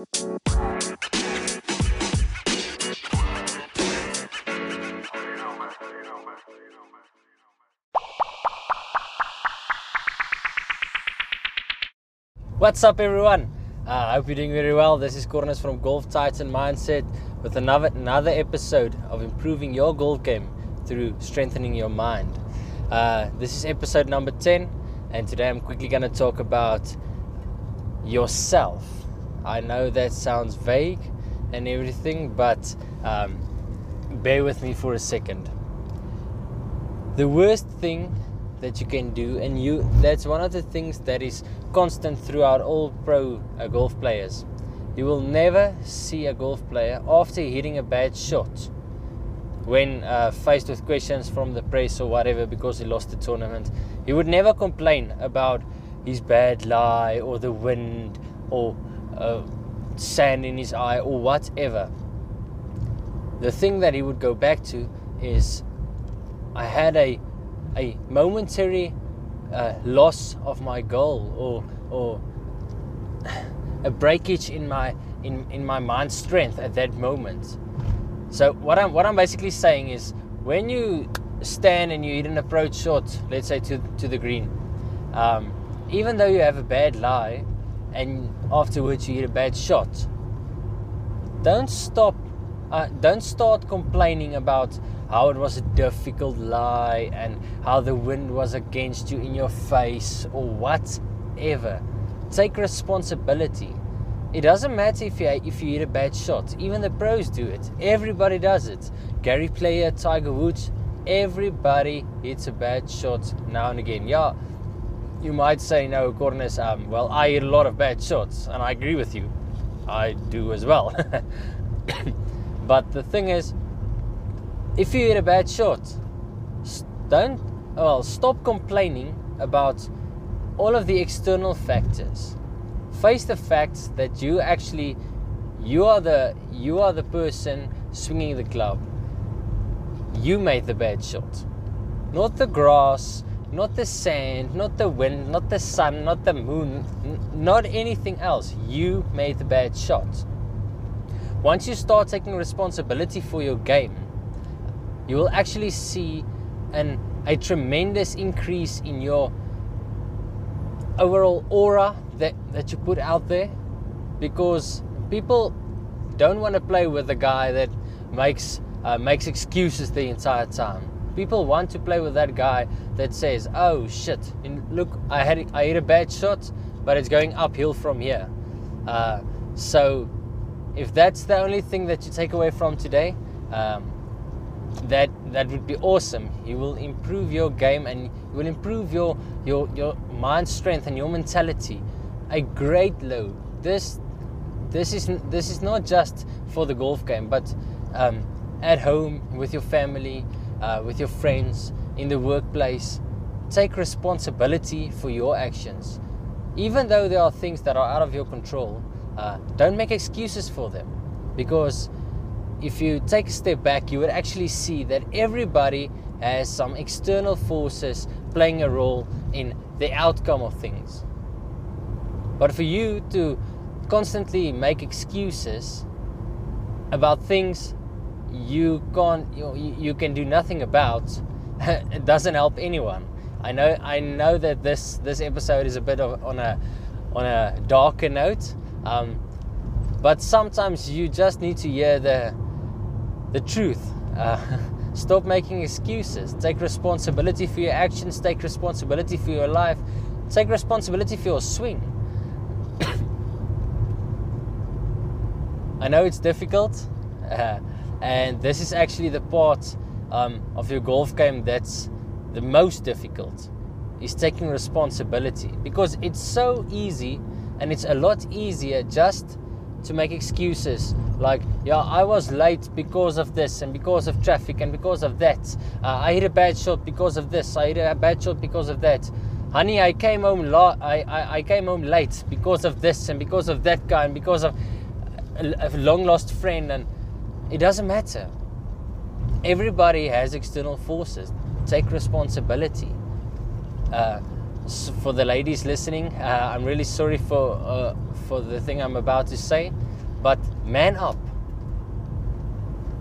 What's up, everyone? Uh, I hope you're doing very well. This is Corners from Golf Titan Mindset with another another episode of improving your golf game through strengthening your mind. Uh, this is episode number 10, and today I'm quickly going to talk about yourself. I know that sounds vague and everything, but um, bear with me for a second. The worst thing that you can do and you that's one of the things that is constant throughout all pro uh, golf players you will never see a golf player after hitting a bad shot when uh, faced with questions from the press or whatever because he lost the tournament he would never complain about his bad lie or the wind or uh, sand in his eye or whatever the thing that he would go back to is i had a a momentary uh, loss of my goal or or a breakage in my in, in my mind strength at that moment. So what I'm what I'm basically saying is when you stand and you hit an approach shot, let's say to to the green, um, even though you have a bad lie, and afterwards you hit a bad shot, don't stop. Uh, don't start complaining about how it was a difficult lie and how the wind was against you in your face or whatever. Take responsibility. It doesn't matter if you if you hit a bad shot. Even the pros do it. Everybody does it. Gary Player, Tiger Woods, everybody hits a bad shot now and again. Yeah, you might say no, Corners. Um, well, I hit a lot of bad shots, and I agree with you. I do as well. but the thing is, if you hit a bad shot, don't well stop complaining about all of the external factors. Face the fact that you actually you are the you are the person swinging the club. You made the bad shot. Not the grass, not the sand, not the wind, not the sun, not the moon, not anything else. You made the bad shot. Once you start taking responsibility for your game, you will actually see an, a tremendous increase in your overall aura that, that you put out there because people don't want to play with a guy that makes uh, makes excuses the entire time. People want to play with that guy that says, "Oh shit! look, I had I hit a bad shot, but it's going uphill from here." Uh, so, if that's the only thing that you take away from today, um, that that would be awesome. You will improve your game and you will improve your your your mind strength and your mentality a great load. This this is this is not just for the golf game, but um, at home with your family, uh, with your friends, in the workplace. Take responsibility for your actions, even though there are things that are out of your control. Uh, don't make excuses for them, because if you take a step back, you would actually see that everybody has some external forces playing a role in the outcome of things. But for you to constantly make excuses about things you can't you, you can do nothing about it doesn't help anyone i know i know that this this episode is a bit of on a on a darker note um, but sometimes you just need to hear the the truth. Uh, stop making excuses. Take responsibility for your actions. Take responsibility for your life. Take responsibility for your swing. I know it's difficult, uh, and this is actually the part um, of your golf game that's the most difficult is taking responsibility because it's so easy and it's a lot easier just to make excuses like, yeah, I was late because of this and because of traffic and because of that. Uh, I hit a bad shot because of this. I hit a bad shot because of that. Honey, I came home I, I, I came home late because of this and because of that guy and because of a, a long lost friend and it doesn't matter. Everybody has external forces. Take responsibility. Uh, for the ladies listening, uh, I'm really sorry for uh, for the thing I'm about to say. But man up.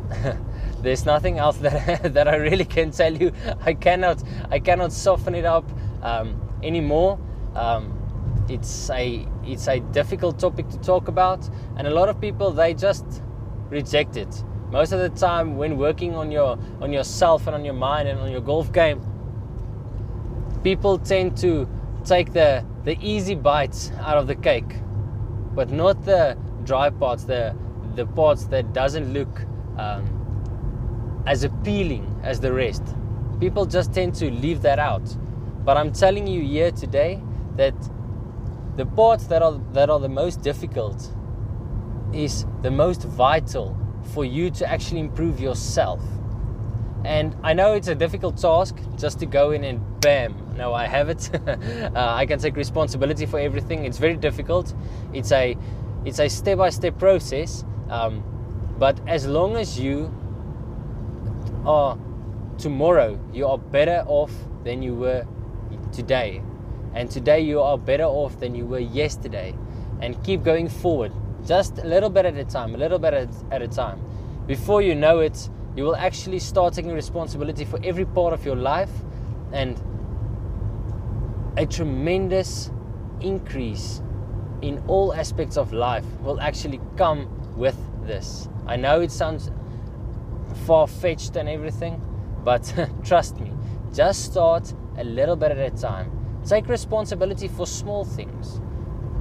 There's nothing else that that I really can tell you. I cannot I cannot soften it up um, anymore. Um, it's a it's a difficult topic to talk about, and a lot of people they just reject it. Most of the time, when working on your on yourself and on your mind and on your golf game, people tend to take the the easy bites out of the cake, but not the dry parts, the the parts that doesn't look um, as appealing as the rest. People just tend to leave that out. But I'm telling you here today that the parts that are that are the most difficult is the most vital for you to actually improve yourself. And I know it's a difficult task just to go in and bam, no, I have it. uh, I can take responsibility for everything. It's very difficult. It's a it's a step-by-step process. Um, but as long as you are tomorrow, you are better off than you were today. And today you are better off than you were yesterday. And keep going forward, just a little bit at a time, a little bit at a time. Before you know it, you will actually start taking responsibility for every part of your life and a tremendous increase in all aspects of life will actually come with this. I know it sounds far fetched and everything, but trust me, just start a little bit at a time. Take responsibility for small things.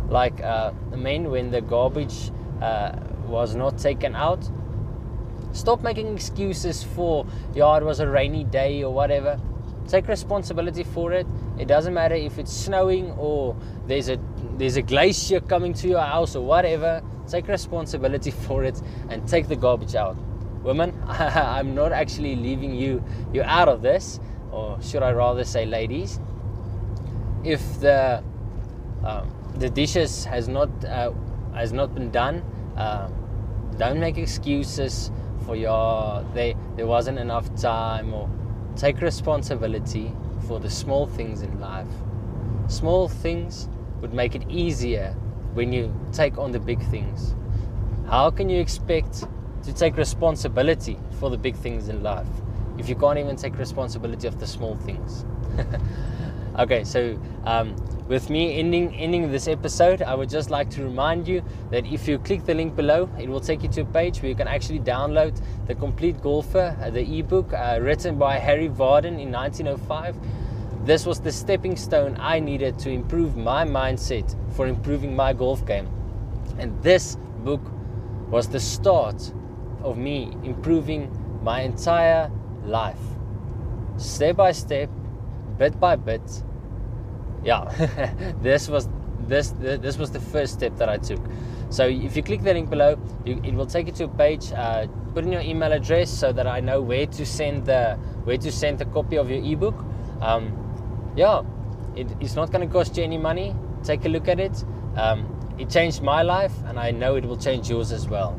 Like, uh, I mean, when the garbage uh, was not taken out, stop making excuses for, yeah, it was a rainy day or whatever. Take responsibility for it. It doesn't matter if it's snowing or there's a there's a glacier coming to your house or whatever. Take responsibility for it and take the garbage out. Women, I'm not actually leaving you you out of this, or should I rather say, ladies. If the um, the dishes has not uh, has not been done, uh, don't make excuses for your they there wasn't enough time or take responsibility for the small things in life. Small things would make it easier when you take on the big things. How can you expect to take responsibility for the big things in life if you can't even take responsibility of the small things? okay, so um, with me ending ending this episode, I would just like to remind you that if you click the link below, it will take you to a page where you can actually download the Complete Golfer, uh, the ebook uh, written by Harry Vardon in 1905. This was the stepping stone I needed to improve my mindset for improving my golf game. And this book was the start of me improving my entire life. Step by step, bit by bit. Yeah, this was this this was the first step that I took. So if you click the link below, you, it will take you to a page. Uh, put in your email address so that I know where to send the where to send the copy of your ebook. Um, yeah, it, it's not going to cost you any money. Take a look at it. Um, it changed my life, and I know it will change yours as well.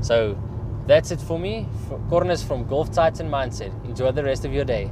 So that's it for me. Corners from Golf Titan Mindset. Enjoy the rest of your day.